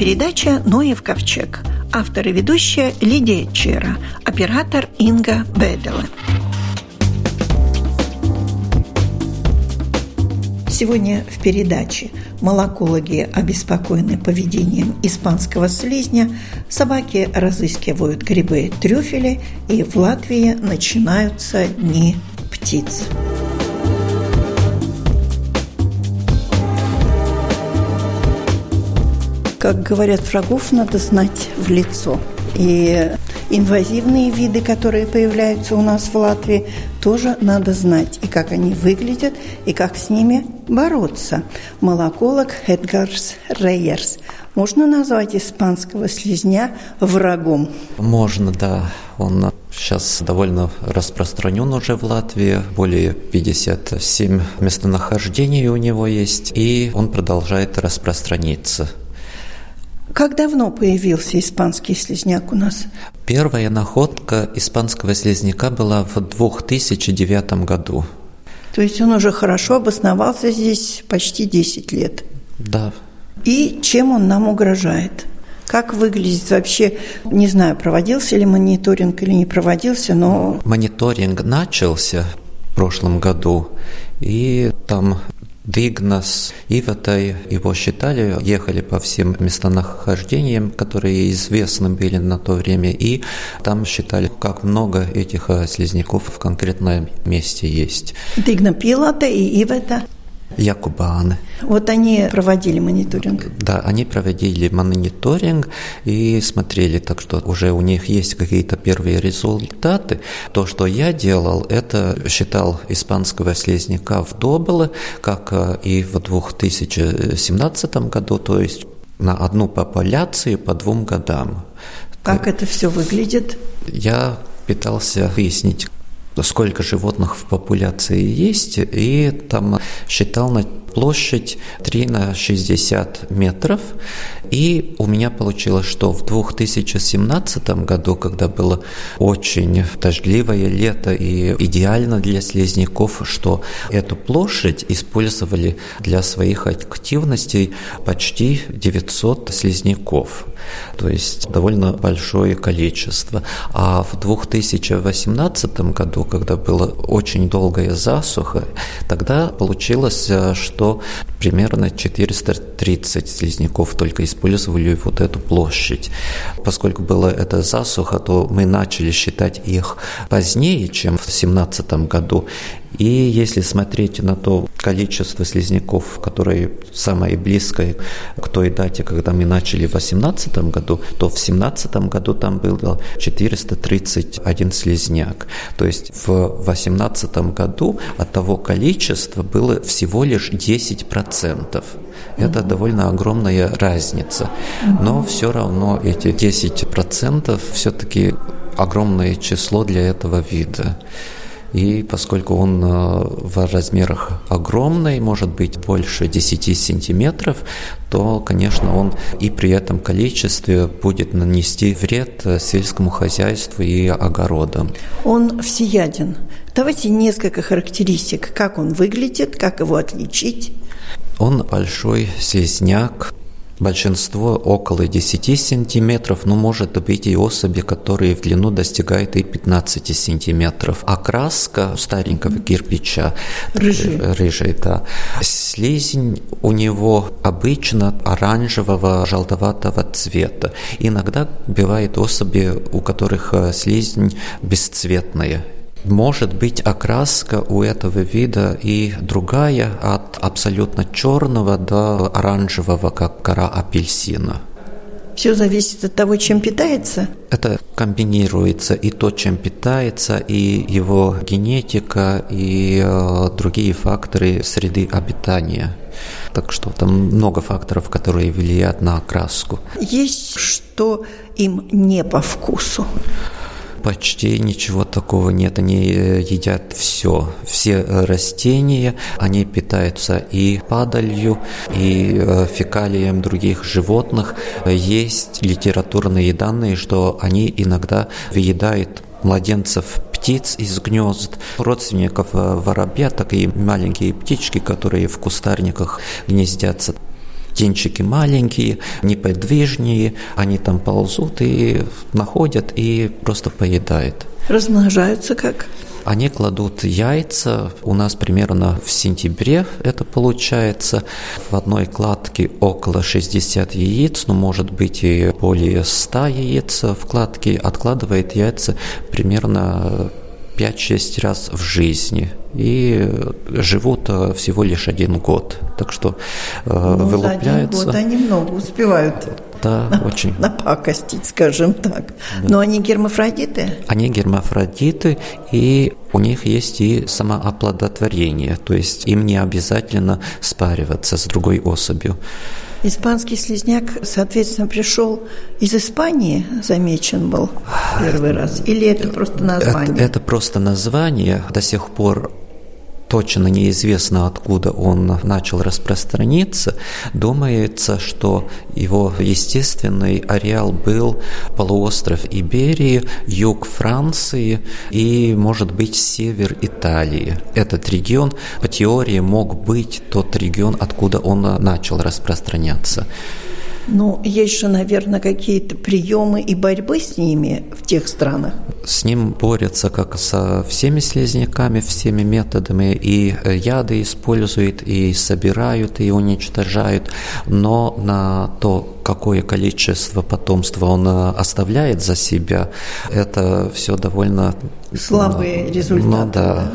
передача «Ноев ковчег». Автор и ведущая Лидия Чера, оператор Инга Бедела. Сегодня в передаче молокологи обеспокоены поведением испанского слизня, собаки разыскивают грибы трюфели, и в Латвии начинаются дни птиц. Как говорят, врагов надо знать в лицо. И инвазивные виды, которые появляются у нас в Латвии, тоже надо знать, и как они выглядят, и как с ними бороться. Молоколог Эдгарс Рейерс. Можно назвать испанского слизня врагом? Можно, да. Он сейчас довольно распространен уже в Латвии. Более 57 местонахождений у него есть, и он продолжает распространиться. Как давно появился испанский слизняк у нас? Первая находка испанского слизняка была в 2009 году. То есть он уже хорошо обосновался здесь почти 10 лет. Да. И чем он нам угрожает? Как выглядит вообще, не знаю, проводился ли мониторинг или не проводился, но... Мониторинг начался в прошлом году, и там Дигнас, Иватай его считали, ехали по всем местонахождениям, которые известны были на то время, и там считали, как много этих э, слизняков в конкретном месте есть. Дигна Пилата и Ивата? Якубаны. Вот они проводили мониторинг? Да, они проводили мониторинг и смотрели, так что уже у них есть какие-то первые результаты. То, что я делал, это считал испанского слизняка в Добеле, как э, и в 2017 году, то есть на одну популяцию по двум годам. Как это все выглядит? Я пытался выяснить, сколько животных в популяции есть, и там считал на площадь 3 на 60 метров. И у меня получилось, что в 2017 году, когда было очень дождливое лето и идеально для слизняков, что эту площадь использовали для своих активностей почти 900 слизняков. То есть довольно большое количество. А в 2018 году, когда была очень долгая засуха, тогда получилось, что что примерно 430 слизняков только использовали вот эту площадь. Поскольку была эта засуха, то мы начали считать их позднее, чем в 2017 году. И если смотреть на то количество слизняков, которые самое близкое к той дате, когда мы начали в 2018 году, то в 2017 году там было 431 слизняк. То есть в 2018 году от того количества было всего лишь 10%. Это довольно огромная разница. Но все равно эти 10% все-таки огромное число для этого вида. И поскольку он э, в размерах огромный, может быть больше 10 сантиметров, то, конечно, он и при этом количестве будет нанести вред э, сельскому хозяйству и огородам. Он всеяден. Давайте несколько характеристик, как он выглядит, как его отличить. Он большой слизняк, Большинство около 10 сантиметров, но может быть и особи, которые в длину достигают и 15 сантиметров. Окраска старенького кирпича рыжий, э, рыжий да. Слизень у него обычно оранжевого, желтоватого цвета. Иногда бывают особи, у которых э, слизень бесцветная, может быть окраска у этого вида и другая, от абсолютно черного до оранжевого, как кора апельсина. Все зависит от того, чем питается? Это комбинируется и то, чем питается, и его генетика, и э, другие факторы среды обитания. Так что там много факторов, которые влияют на окраску. Есть что им не по вкусу? Почти ничего такого нет. Они э, едят все. Все э, растения, они питаются и падалью, и э, фекалием других животных. Есть литературные данные, что они иногда выедают младенцев птиц из гнезд, родственников воробья, так и маленькие птички, которые в кустарниках гнездятся. Птенчики маленькие, неподвижнее, они там ползут и находят и просто поедают. Размножаются как? Они кладут яйца. У нас примерно в сентябре это получается. В одной кладке около 60 яиц, ну, может быть, и более 100 яиц в кладке. Откладывает яйца примерно 5-6 раз в жизни и живут э, всего лишь один год. Так что э, ну, вылупляются. За один год они много успевают. Да, на, очень. Напакостить, скажем так. Да. Но они гермафродиты? Они гермафродиты, и у них есть и самооплодотворение, то есть им не обязательно спариваться с другой особью. Испанский слизняк, соответственно, пришел из Испании, замечен был первый раз, или это просто название? Это, это просто название. До сих пор точно неизвестно, откуда он начал распространиться. Думается, что его естественный ареал был полуостров Иберии, юг Франции и, может быть, север Италии. Этот регион, по теории, мог быть тот регион, откуда он начал распространяться. Ну, есть же, наверное, какие-то приемы и борьбы с ними в тех странах. С ним борются как со всеми слизняками, всеми методами, и яды используют, и собирают, и уничтожают, но на то, какое количество потомства он оставляет за себя, это все довольно... Слабые результаты. Ну да. да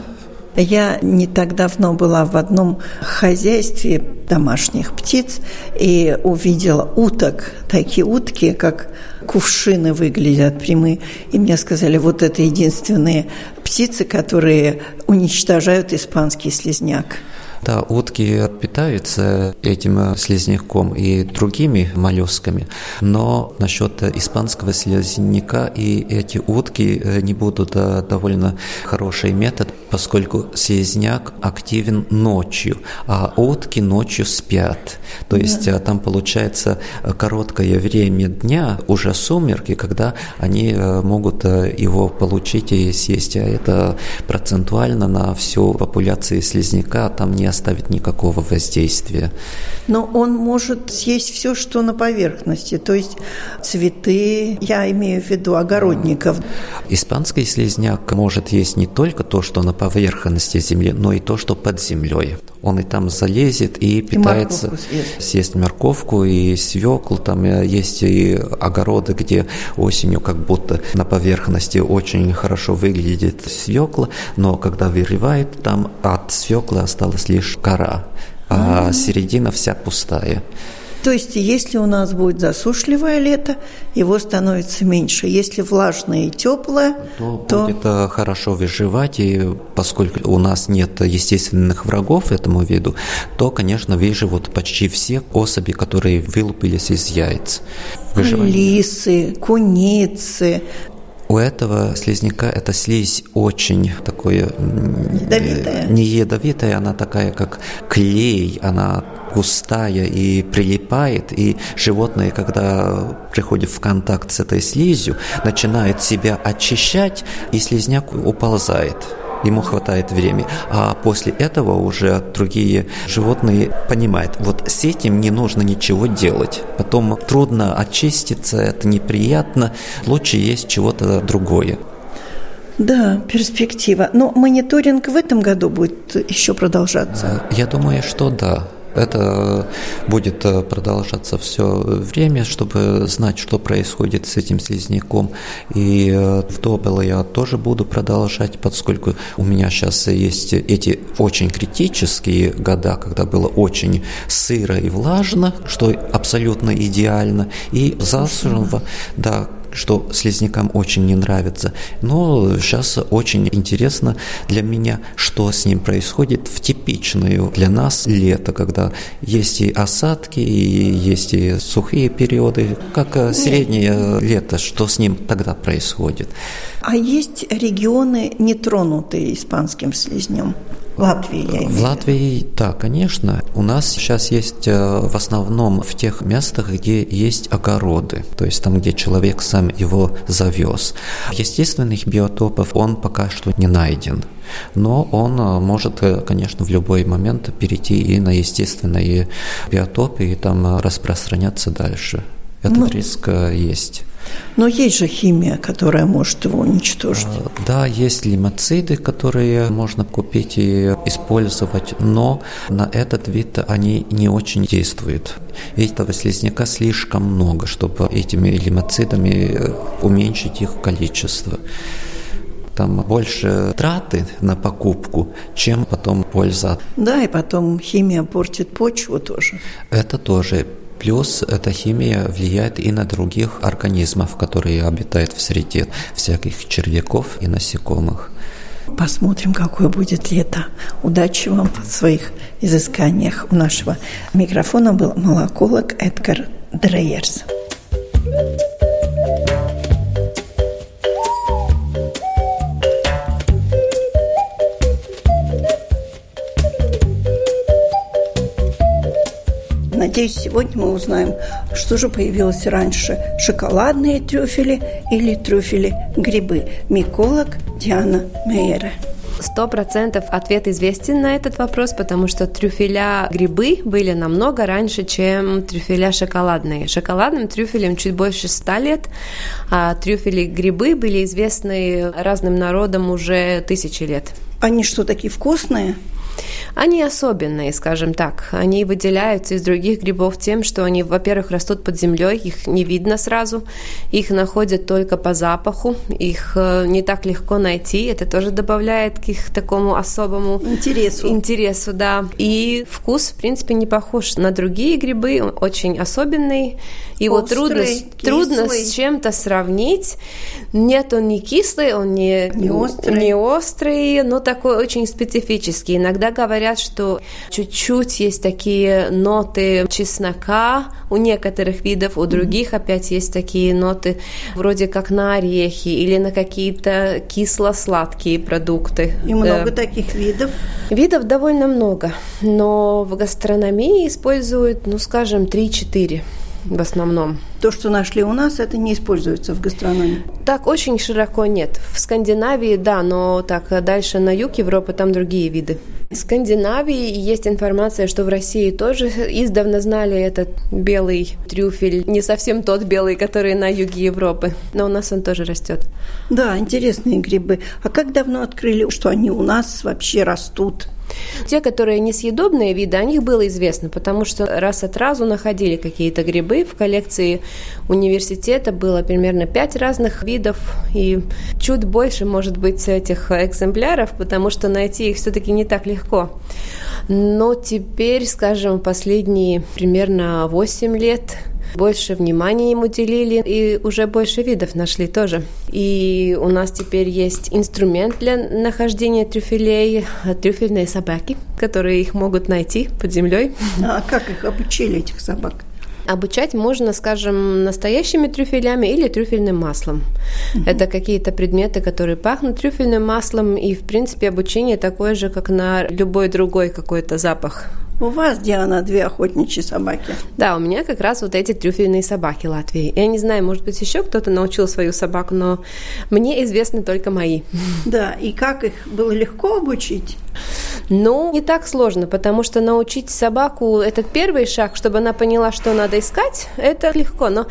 я не так давно была в одном хозяйстве домашних птиц и увидела уток, такие утки, как кувшины выглядят прямые. И мне сказали, вот это единственные птицы, которые уничтожают испанский слезняк. Да, утки питаются этим слизняком и другими моллюсками, но насчет испанского слизняка и эти утки э, не будут довольно хороший метод, поскольку слизняк активен ночью, а утки ночью спят. То есть да. Э, там получается короткое время дня, уже сумерки, когда они э, могут его получить и съесть, а это процентуально на всю популяцию слизняка там не оставит никакого воздействия. Но он может съесть все, что на поверхности, то есть цветы, я имею в виду огородников. Испанский слизняк может есть не только то, что на поверхности земли, но и то, что под землей. Он и там залезет и питается, и съест морковку и свеклу. Там э, есть и огороды, где осенью как будто на поверхности очень хорошо выглядит свекла, но когда вырывает, там от свеклы осталась лишь кора, а, а середина вся пустая. То есть, если у нас будет засушливое лето, его становится меньше. Если влажное и теплое, то, то... будет э, хорошо выживать, и поскольку у нас нет естественных врагов этому виду, то, конечно, выживут почти все особи, которые вылупились из яиц. Выживание. Лисы, куницы, у этого слизняка эта слизь очень такое... Ядовитая. Не ядовитая, она такая, как клей, она густая и прилипает, и животное, когда приходит в контакт с этой слизью, начинает себя очищать, и слизняк уползает ему хватает времени. А после этого уже другие животные понимают, вот с этим не нужно ничего делать. Потом трудно очиститься, это неприятно, лучше есть чего-то другое. Да, перспектива. Но мониторинг в этом году будет еще продолжаться? Я думаю, что да. Это будет э, продолжаться все время, чтобы знать, что происходит с этим слизняком. И э, в Добело я тоже буду продолжать, поскольку у меня сейчас есть эти очень критические года, когда было очень сыро и влажно, что абсолютно идеально, и засушенного, да, что слизнякам очень не нравится. Но сейчас очень интересно для меня, что с ним происходит в типичную для нас лето, когда есть и осадки, и есть и сухие периоды, как э, среднее лето, что с ним тогда происходит. А есть регионы, не тронутые испанским слизнем? В Латвии, я имею В Латвии, да, конечно. У нас сейчас есть э, в основном в тех местах, где есть огороды, то есть там, где человек сам его завез. Естественных биотопов он пока что не найден. Но он э, может, э, конечно, в любой момент перейти и на естественные биотопы и там распространяться дальше. Этот ну, риск есть. Но есть же химия, которая может его уничтожить. А, да, есть лимоциды, которые можно купить и использовать, но на этот вид они не очень действуют. Этого слизняка слишком много, чтобы этими лимоцидами э, уменьшить их количество там больше траты на покупку, чем потом польза. Да, и потом химия портит почву тоже. Это тоже Плюс эта химия влияет и на других организмов, которые обитают в среде всяких червяков и насекомых. Посмотрим, какое будет лето. Удачи вам в своих изысканиях. У нашего микрофона был молоколог Эдгар Дрейерс. Надеюсь, сегодня мы узнаем, что же появилось раньше – шоколадные трюфели или трюфели-грибы. Миколог Диана Мейера. Сто процентов ответ известен на этот вопрос, потому что трюфеля грибы были намного раньше, чем трюфеля шоколадные. Шоколадным трюфелем чуть больше ста лет, а трюфели грибы были известны разным народам уже тысячи лет. Они что, такие вкусные? Они особенные, скажем так. Они выделяются из других грибов тем, что они, во-первых, растут под землей, их не видно сразу, их находят только по запаху, их э, не так легко найти. Это тоже добавляет к их такому особому интересу. Интересу, да. И вкус, в принципе, не похож на другие грибы, он очень особенный. Его Острый, трудно, трудно с чем-то сравнить. Нет, он не кислый, он не, не, острый. не острый, но такой очень специфический. Иногда говорят, что чуть-чуть есть такие ноты чеснока у некоторых видов, у других опять есть такие ноты вроде как на орехи или на какие-то кисло-сладкие продукты. И много таких видов? Видов довольно много, но в гастрономии используют, ну, скажем, 3-4 в основном. То, что нашли у нас, это не используется в гастрономии? Так очень широко нет. В Скандинавии, да, но так дальше на юг Европы там другие виды. Скандинавии есть информация, что в России тоже издавна знали этот белый трюфель. Не совсем тот белый, который на юге Европы, но у нас он тоже растет. Да, интересные грибы. А как давно открыли, что они у нас вообще растут? Те, которые несъедобные виды, о них было известно, потому что раз от разу находили какие-то грибы. В коллекции университета было примерно пять разных видов и чуть больше, может быть, этих экземпляров, потому что найти их все-таки не так легко. Но теперь, скажем, последние примерно 8 лет больше внимания ему уделили и уже больше видов нашли тоже. И у нас теперь есть инструмент для нахождения трюфелей, трюфельные собаки, которые их могут найти под землей. А как их обучили, этих собак? Обучать можно, скажем, настоящими трюфелями или трюфельным маслом. Угу. Это какие-то предметы, которые пахнут трюфельным маслом, и, в принципе, обучение такое же, как на любой другой какой-то запах. У вас, Диана, две охотничьи собаки. Да, у меня как раз вот эти трюфельные собаки Латвии. Я не знаю, может быть, еще кто-то научил свою собаку, но мне известны только мои. Да, и как их было легко обучить? Ну, не так сложно, потому что научить собаку этот первый шаг, чтобы она поняла, что надо искать, это легко. Но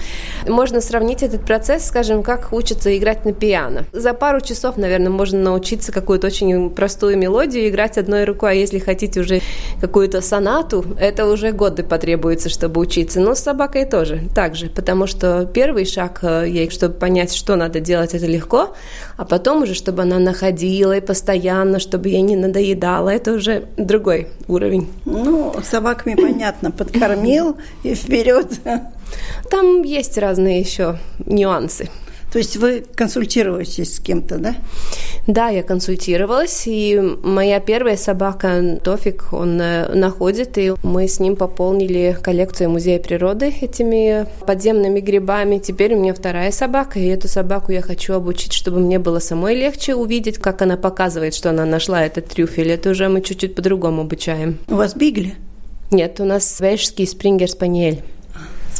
можно сравнить этот процесс, скажем, как учиться играть на пиано. За пару часов, наверное, можно научиться какую-то очень простую мелодию играть одной рукой, а если хотите уже какую-то сонату, это уже годы потребуется, чтобы учиться. Но с собакой тоже так же, потому что первый шаг э, ей, чтобы понять, что надо делать, это легко, а потом уже, чтобы она находила и постоянно, чтобы ей не надоедало, это уже другой уровень. Ну, собаками понятно, подкормил и вперед. Там есть разные еще нюансы. То есть вы консультируетесь с кем-то, да? Да, я консультировалась, и моя первая собака Тофик, он э, находит, и мы с ним пополнили коллекцию Музея природы этими подземными грибами. Теперь у меня вторая собака, и эту собаку я хочу обучить, чтобы мне было самой легче увидеть, как она показывает, что она нашла этот трюфель. Это уже мы чуть-чуть по-другому обучаем. У вас бигли? Нет, у нас вельшский спрингер-спаниель.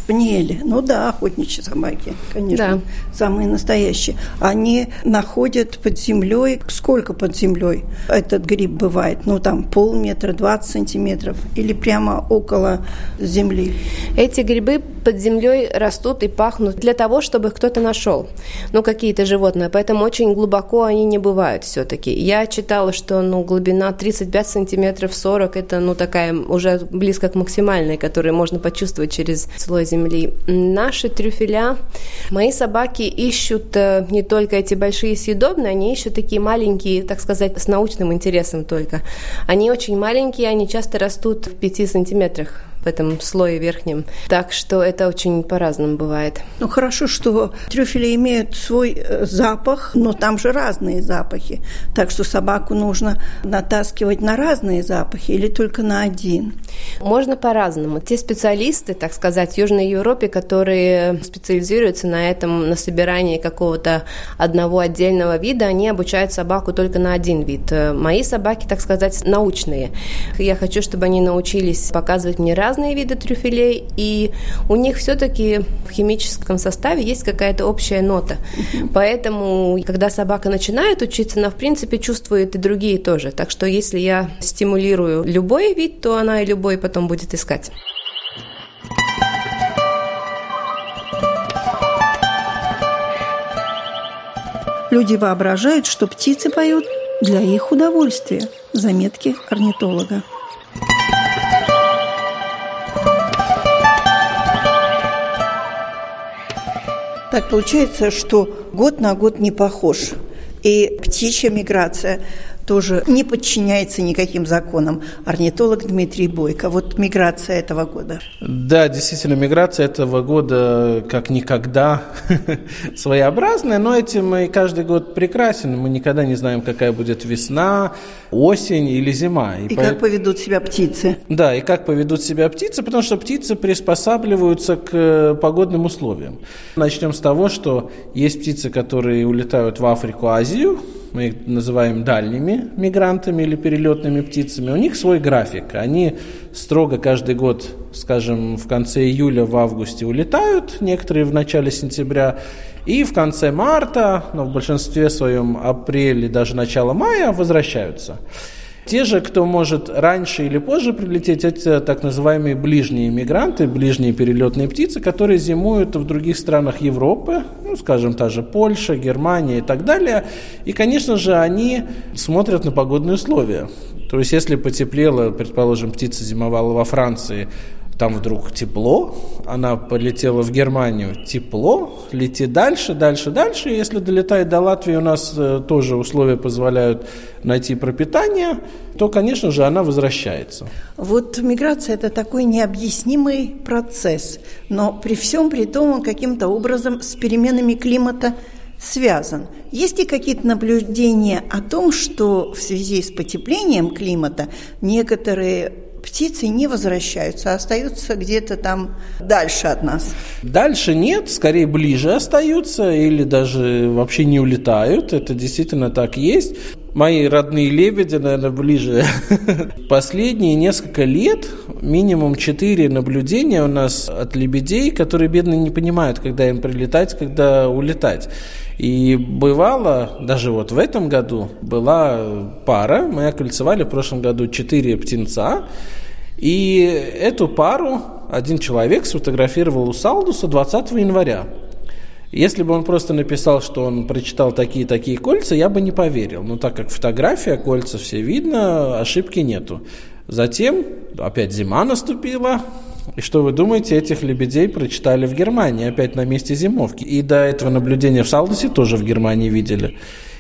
Спаниели. Ну да, охотничьи собаки, конечно, да. самые настоящие. Они находят под землей, сколько под землей этот гриб бывает? Ну там полметра, 20 сантиметров или прямо около земли? Эти грибы под землей растут и пахнут для того, чтобы кто-то нашел, ну какие-то животные, поэтому очень глубоко они не бывают все-таки. Я читала, что ну глубина 35 сантиметров 40 это ну такая уже близко к максимальной, которую можно почувствовать через слой земли. Наши трюфеля, мои собаки ищут э, не только эти большие съедобные, они ищут такие маленькие, так сказать, с научным интересом только. Они очень маленькие, они часто растут в 5 сантиметрах в этом слое верхнем. Так что это очень по-разному бывает. Ну хорошо, что трюфели имеют свой э, запах, но там же разные запахи. Так что собаку нужно натаскивать на разные запахи или только на один? Можно по-разному. Те специалисты, так сказать, в Южной Европе, которые специализируются на этом, на собирании какого-то одного отдельного вида, они обучают собаку только на один вид. Мои собаки, так сказать, научные. Я хочу, чтобы они научились показывать мне раз разные виды трюфелей, и у них все-таки в химическом составе есть какая-то общая нота. Поэтому, когда собака начинает учиться, она, в принципе, чувствует и другие тоже. Так что, если я стимулирую любой вид, то она и любой потом будет искать. Люди воображают, что птицы поют для их удовольствия. Заметки орнитолога. Так получается, что год на год не похож. И птичья миграция тоже не подчиняется никаким законам. Орнитолог Дмитрий Бойко. Вот миграция этого года. Да, действительно, миграция этого года как никогда своеобразная, но этим и каждый год прекрасен. Мы никогда не знаем, какая будет весна, осень или зима. И, и по... как поведут себя птицы. Да, и как поведут себя птицы, потому что птицы приспосабливаются к э, погодным условиям. Начнем с того, что есть птицы, которые улетают в Африку, Азию, мы их называем дальними мигрантами или перелетными птицами, у них свой график. Они строго каждый год, скажем, в конце июля, в августе улетают, некоторые в начале сентября, и в конце марта, но в большинстве своем апреле, даже начало мая возвращаются. Те же, кто может раньше или позже прилететь, это так называемые ближние мигранты, ближние перелетные птицы, которые зимуют в других странах Европы, ну, скажем, та же Польша, Германия и так далее. И, конечно же, они смотрят на погодные условия. То есть, если потеплело, предположим, птица зимовала во Франции, там вдруг тепло, она полетела в Германию, тепло, лети дальше, дальше, дальше. Если долетает до Латвии, у нас э, тоже условия позволяют найти пропитание, то, конечно же, она возвращается. Вот миграция – это такой необъяснимый процесс, но при всем при том он каким-то образом с переменами климата связан. Есть ли какие-то наблюдения о том, что в связи с потеплением климата некоторые птицы не возвращаются, а остаются где-то там дальше от нас. Дальше нет, скорее ближе остаются или даже вообще не улетают. Это действительно так есть. Мои родные лебеди, наверное, ближе. Последние несколько лет минимум четыре наблюдения у нас от лебедей, которые бедные не понимают, когда им прилетать, когда улетать. И бывало, даже вот в этом году была пара, мы окольцевали в прошлом году четыре птенца, и эту пару один человек сфотографировал у Салдуса 20 января. Если бы он просто написал, что он прочитал такие-такие кольца, я бы не поверил. Но так как фотография, кольца все видно, ошибки нету. Затем опять зима наступила, и что вы думаете, этих лебедей прочитали в Германии, опять на месте зимовки. И до этого наблюдения в Салдусе тоже в Германии видели.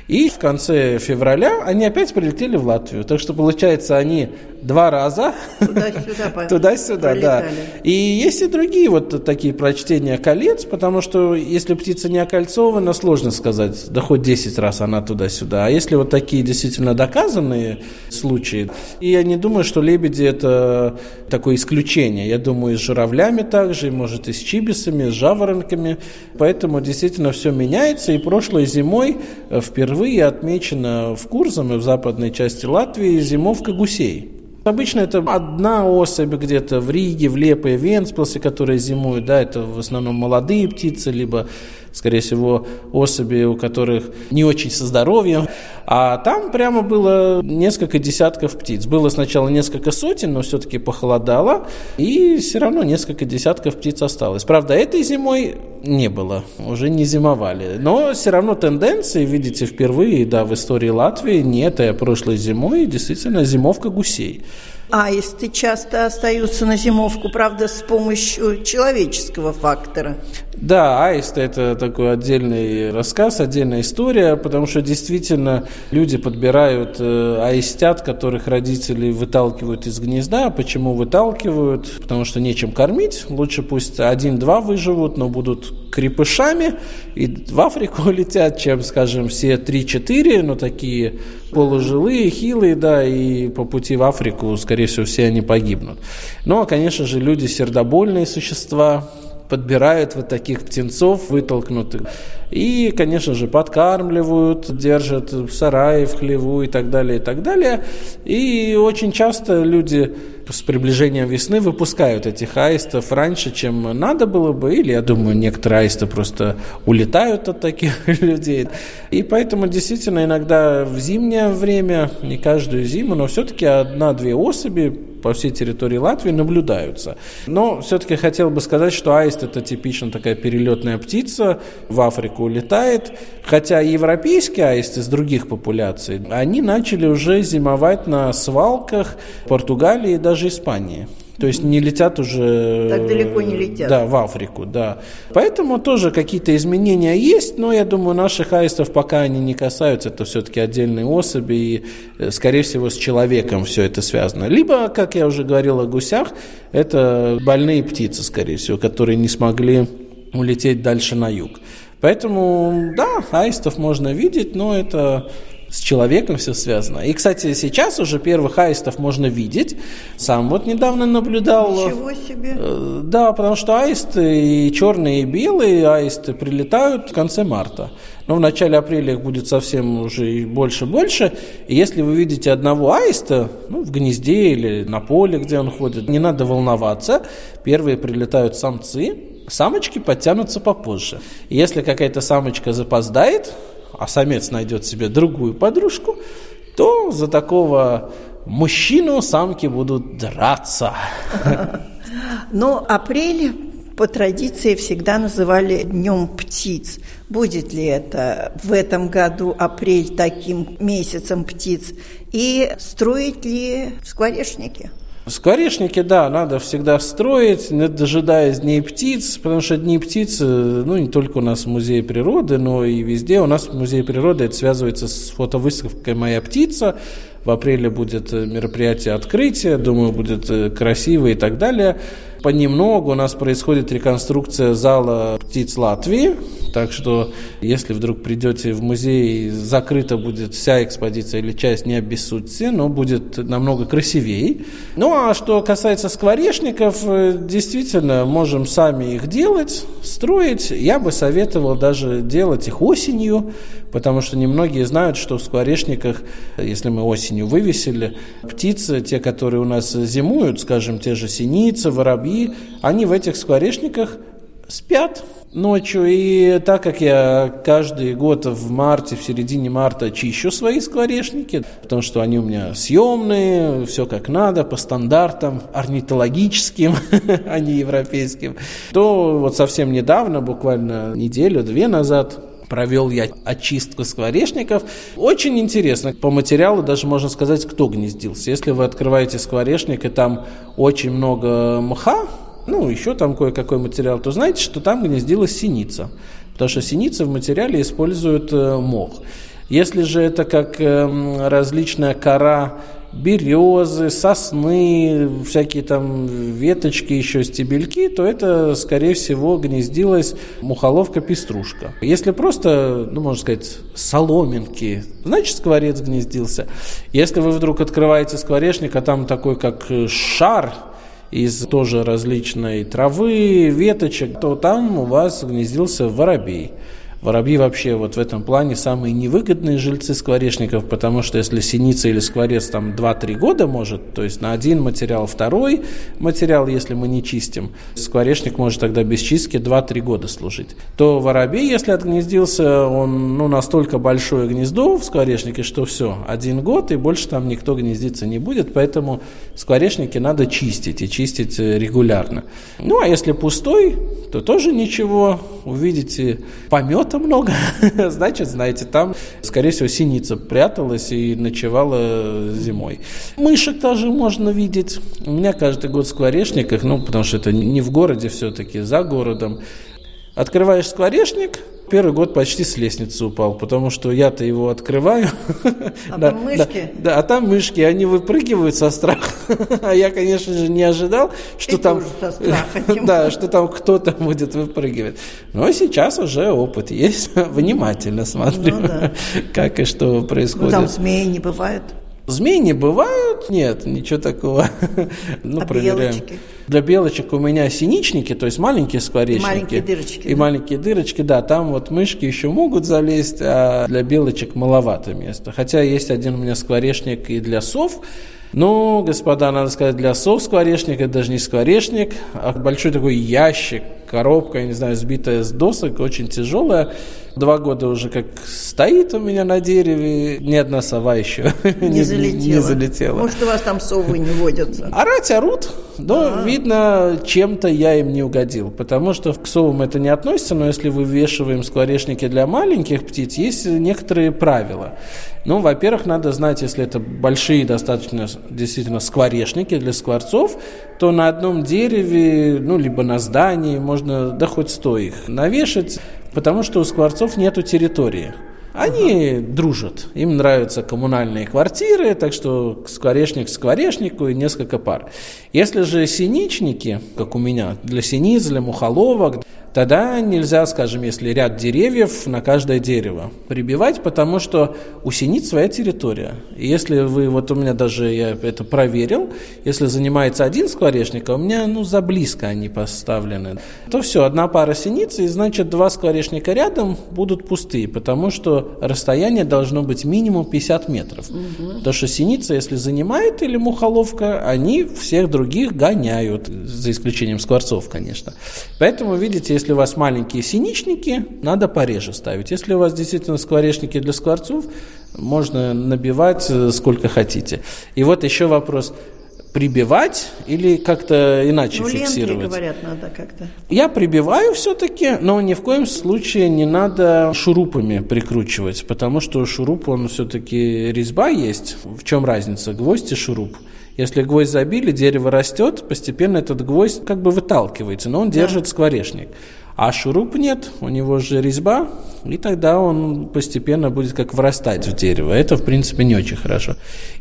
И в конце февраля они опять прилетели в Латвию. Так что, получается, они два раза. Туда-сюда. Туда-сюда, да. И есть и другие вот такие прочтения колец, потому что если птица не окольцована, сложно сказать, да хоть 10 раз она туда-сюда. А если вот такие действительно доказанные случаи, и я не думаю, что лебеди это такое исключение. Я думаю, и с журавлями также, и может и с чибисами, с жаворонками. Поэтому действительно все меняется. И прошлой зимой впервые отмечено в Курзам и в западной части Латвии зимовка гусей. Обычно это одна особь где-то в Риге, в Лепе, в Венспилсе, которые зимуют, да, это в основном молодые птицы, либо, скорее всего, особи, у которых не очень со здоровьем. А там прямо было несколько десятков птиц. Было сначала несколько сотен, но все-таки похолодало, и все равно несколько десятков птиц осталось. Правда, этой зимой не было, уже не зимовали. Но все равно тенденции, видите, впервые, да, в истории Латвии, не этой, а прошлой зимой, действительно, зимовка гусей. Аисты часто остаются на зимовку, правда, с помощью человеческого фактора. Да, аисты – это такой отдельный рассказ, отдельная история, потому что действительно люди подбирают э, аистят, которых родители выталкивают из гнезда. Почему выталкивают? Потому что нечем кормить. Лучше пусть один-два выживут, но будут крепышами и в Африку летят, чем, скажем, все три-четыре, но такие полужилые, хилые, да, и по пути в Африку, скорее всего, все они погибнут. Но, конечно же, люди сердобольные существа, подбирают вот таких птенцов вытолкнутых. И, конечно же, подкармливают, держат в сарае, в хлеву и так далее, и так далее. И очень часто люди с приближением весны выпускают этих аистов раньше, чем надо было бы, или, я думаю, некоторые аисты просто улетают от таких людей. И поэтому действительно иногда в зимнее время, не каждую зиму, но все-таки одна-две особи по всей территории Латвии наблюдаются. Но все-таки хотел бы сказать, что аист это типично такая перелетная птица, в Африку улетает, хотя европейские аисты из других популяций, они начали уже зимовать на свалках Португалии и даже Испании. То есть не летят уже... Так далеко не летят. Да, в Африку, да. Поэтому тоже какие-то изменения есть, но я думаю, наших аистов пока они не касаются, это все-таки отдельные особи, и, э, скорее всего, с человеком все это связано. Либо, как я уже говорил о гусях, это больные птицы, скорее всего, которые не смогли улететь дальше на юг. Поэтому, да, аистов можно видеть, но это с человеком все связано. И, кстати, сейчас уже первых аистов можно видеть. Сам вот недавно наблюдал. Ничего себе. Э, да, потому что аисты и черные, и белые аисты прилетают в конце марта. Но в начале апреля их будет совсем уже больше-больше. И если вы видите одного аиста ну, в гнезде или на поле, где он ходит, не надо волноваться. Первые прилетают самцы, самочки подтянутся попозже. И если какая-то самочка запоздает, а самец найдет себе другую подружку, то за такого мужчину самки будут драться. Но апрель по традиции всегда называли днем птиц. Будет ли это в этом году апрель таким месяцем птиц? И строить ли скворечники? Скворечники, да, надо всегда строить, не дожидаясь Дней птиц, потому что Дни птиц, ну, не только у нас в Музее природы, но и везде. У нас в Музее природы это связывается с фотовыставкой «Моя птица», в апреле будет мероприятие открытия, думаю, будет э, красиво и так далее понемногу у нас происходит реконструкция зала птиц Латвии. Так что, если вдруг придете в музей, закрыта будет вся экспозиция или часть, не обессудьте, но будет намного красивее. Ну, а что касается скворечников, э, действительно, можем сами их делать, строить. Я бы советовал даже делать их осенью, потому что немногие знают, что в скворечниках, если мы осенью вывесили, птицы, те, которые у нас зимуют, скажем, те же синицы, воробьи, они в этих скворечниках спят ночью. И так как я каждый год в марте, в середине марта чищу свои скворечники, потому что они у меня съемные, все как надо, по стандартам орнитологическим, а не европейским, то вот совсем недавно, буквально неделю-две назад, провел я очистку скворечников. Очень интересно. По материалу даже можно сказать, кто гнездился. Если вы открываете скворечник, и там очень много мха, ну, еще там кое-какой материал, то знаете, что там гнездилась синица. Потому что синица в материале используют э, мох. Если же это как э, различная кора березы, сосны, всякие там веточки, еще стебельки, то это, скорее всего, гнездилась мухоловка-пеструшка. Если просто, ну, можно сказать, соломинки, значит, скворец гнездился. Если вы вдруг открываете скворечник, а там такой, как шар, из тоже различной травы, веточек, то там у вас гнездился воробей. Воробьи вообще вот в этом плане самые невыгодные жильцы скворечников, потому что если синица или скворец там 2-3 года может, то есть на один материал второй материал, если мы не чистим, скворечник может тогда без чистки 2-3 года служить. То воробей, если отгнездился, он ну, настолько большое гнездо в скворечнике, что все, один год и больше там никто гнездиться не будет, поэтому скворечники надо чистить и чистить э, регулярно. Ну а если пустой, то тоже ничего, увидите помет работы много, значит, знаете, там, скорее всего, синица пряталась и ночевала зимой. Мышек тоже можно видеть. У меня каждый год в скворечниках, ну, потому что это не в городе все-таки, за городом. Открываешь скворечник – Первый год почти с лестницы упал, потому что я-то его открываю. А да, там мышки? Да, да, а там мышки, они выпрыгивают со страха. А я, конечно же, не ожидал, что И там... да, что там кто-то будет выпрыгивать. Но сейчас уже опыт есть. Внимательно смотрю, ну, да. как и что происходит. Ну, там змеи не бывают? Змеи не бывают, нет, ничего такого. ну, а проверяем. Белочки? Для белочек у меня синичники, то есть маленькие скворечники. Маленькие дырочки. И да? маленькие дырочки, да, там вот мышки еще могут залезть, а для белочек маловато места. Хотя есть один у меня скворечник и для сов, ну, господа, надо сказать, для сов скворечник, это даже не скворечник, а большой такой ящик, коробка, я не знаю, сбитая с досок, очень тяжелая. Два года уже как стоит у меня на дереве, ни одна сова еще не, не, залетела. не залетела. Может, у вас там совы не водятся? Орать орут, но, А-а-а. видно, чем-то я им не угодил, потому что к совам это не относится, но если вывешиваем скворечники для маленьких птиц, есть некоторые правила. Ну, во-первых, надо знать, если это большие достаточно действительно скворечники для скворцов, то на одном дереве, ну, либо на здании можно, да хоть сто их навешать, потому что у скворцов нету территории. Они uh дружат, им нравятся коммунальные квартиры, так что скворечник скворечнику и несколько пар. Если же синичники, как у меня, для синиц, для мухоловок, тогда нельзя, скажем, если ряд деревьев на каждое дерево прибивать, потому что у синиц своя территория. И если вы, вот у меня даже, я это проверил, если занимается один скворечник, а у меня, ну, за близко они поставлены, то все, одна пара синиц, и значит, два скворечника рядом будут пустые, потому что расстояние должно быть минимум 50 метров. Угу. Потому что синица, если занимает или мухоловка, они всех других гоняют, за исключением скворцов, конечно. Поэтому, видите, если у вас маленькие синичники, надо пореже ставить. Если у вас действительно скворечники для скворцов, можно набивать э, сколько хотите. И вот еще вопрос прибивать или как-то иначе ну, фиксировать? Ленты, говорят, надо как-то. Я прибиваю все-таки, но ни в коем случае не надо шурупами прикручивать, потому что шуруп, он все-таки резьба есть. В чем разница, гвоздь и шуруп? Если гвоздь забили, дерево растет, постепенно этот гвоздь как бы выталкивается, но он да. держит скворечник. А шуруп нет, у него же резьба, и тогда он постепенно будет как врастать в дерево. Это, в принципе, не очень хорошо.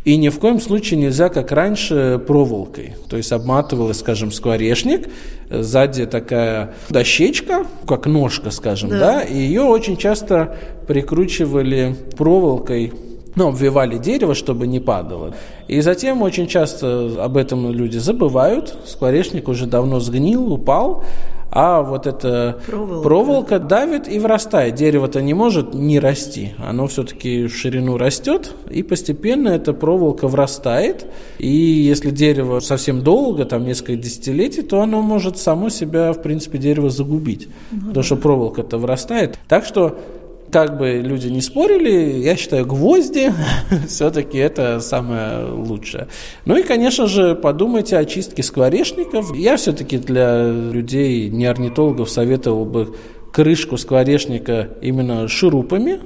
И ни в коем случае нельзя, как раньше, проволокой. То есть обматывалась, скажем, скворечник, сзади такая дощечка, как ножка, скажем, да, да и ее очень часто прикручивали проволокой ну, обвивали дерево, чтобы не падало. И затем очень часто об этом люди забывают. Скворечник уже давно сгнил, упал, а вот эта проволока, проволока давит и вырастает. Дерево-то не может не расти, оно все-таки в ширину растет, и постепенно эта проволока врастает. И если дерево совсем долго, там несколько десятилетий, то оно может само себя, в принципе, дерево загубить, ну, потому что проволока-то вырастает. Так что как бы люди не спорили, я считаю, гвозди все-таки это самое лучшее. Ну и, конечно же, подумайте о чистке скворечников. Я все-таки для людей, не орнитологов, советовал бы крышку скворечника именно шурупами,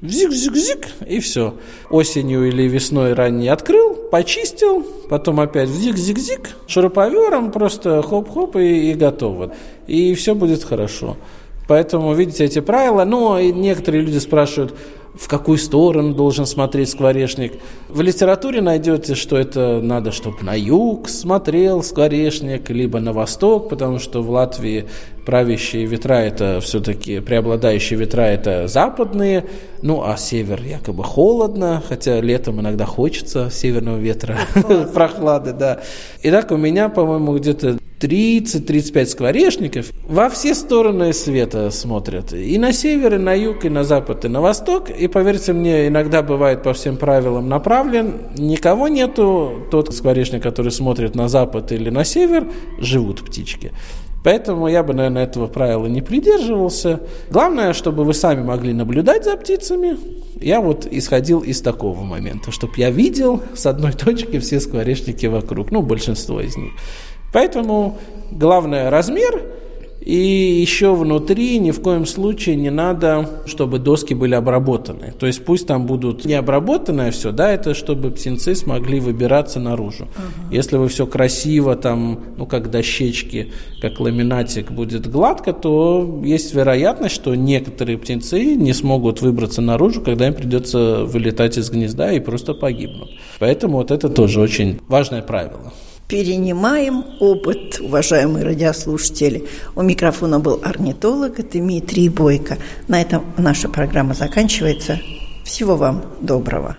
Зик-зик-зик, и все. Осенью или весной ранней открыл, почистил, потом опять зик-зик-зик, шуруповером просто хоп-хоп и, и готово. И все будет хорошо. Поэтому, видите, эти правила. Ну, и некоторые люди спрашивают, в какую сторону должен смотреть скворечник. В литературе найдете, что это надо, чтобы на юг смотрел скворечник, либо на восток, потому что в Латвии правящие ветра это все-таки, преобладающие ветра это западные, ну а север якобы холодно, хотя летом иногда хочется северного ветра, прохлады, да. Итак, у меня, по-моему, где-то 30-35 скворечников во все стороны света смотрят. И на север, и на юг, и на запад, и на восток. И поверьте мне, иногда бывает по всем правилам направлен. Никого нету. Тот скворечник, который смотрит на запад или на север, живут птички. Поэтому я бы, наверное, этого правила не придерживался. Главное, чтобы вы сами могли наблюдать за птицами. Я вот исходил из такого момента, чтобы я видел с одной точки все скворечники вокруг, ну, большинство из них. Поэтому главное размер – и еще внутри ни в коем случае не надо, чтобы доски были обработаны. То есть пусть там будут не обработанное все, да, это чтобы птенцы смогли выбираться наружу. Uh-huh. Если вы все красиво там, ну как дощечки, как ламинатик будет гладко, то есть вероятность, что некоторые птенцы не смогут выбраться наружу, когда им придется вылетать из гнезда и просто погибнут. Поэтому вот это тоже очень важное правило перенимаем опыт, уважаемые радиослушатели. У микрофона был орнитолог Дмитрий Бойко. На этом наша программа заканчивается. Всего вам доброго.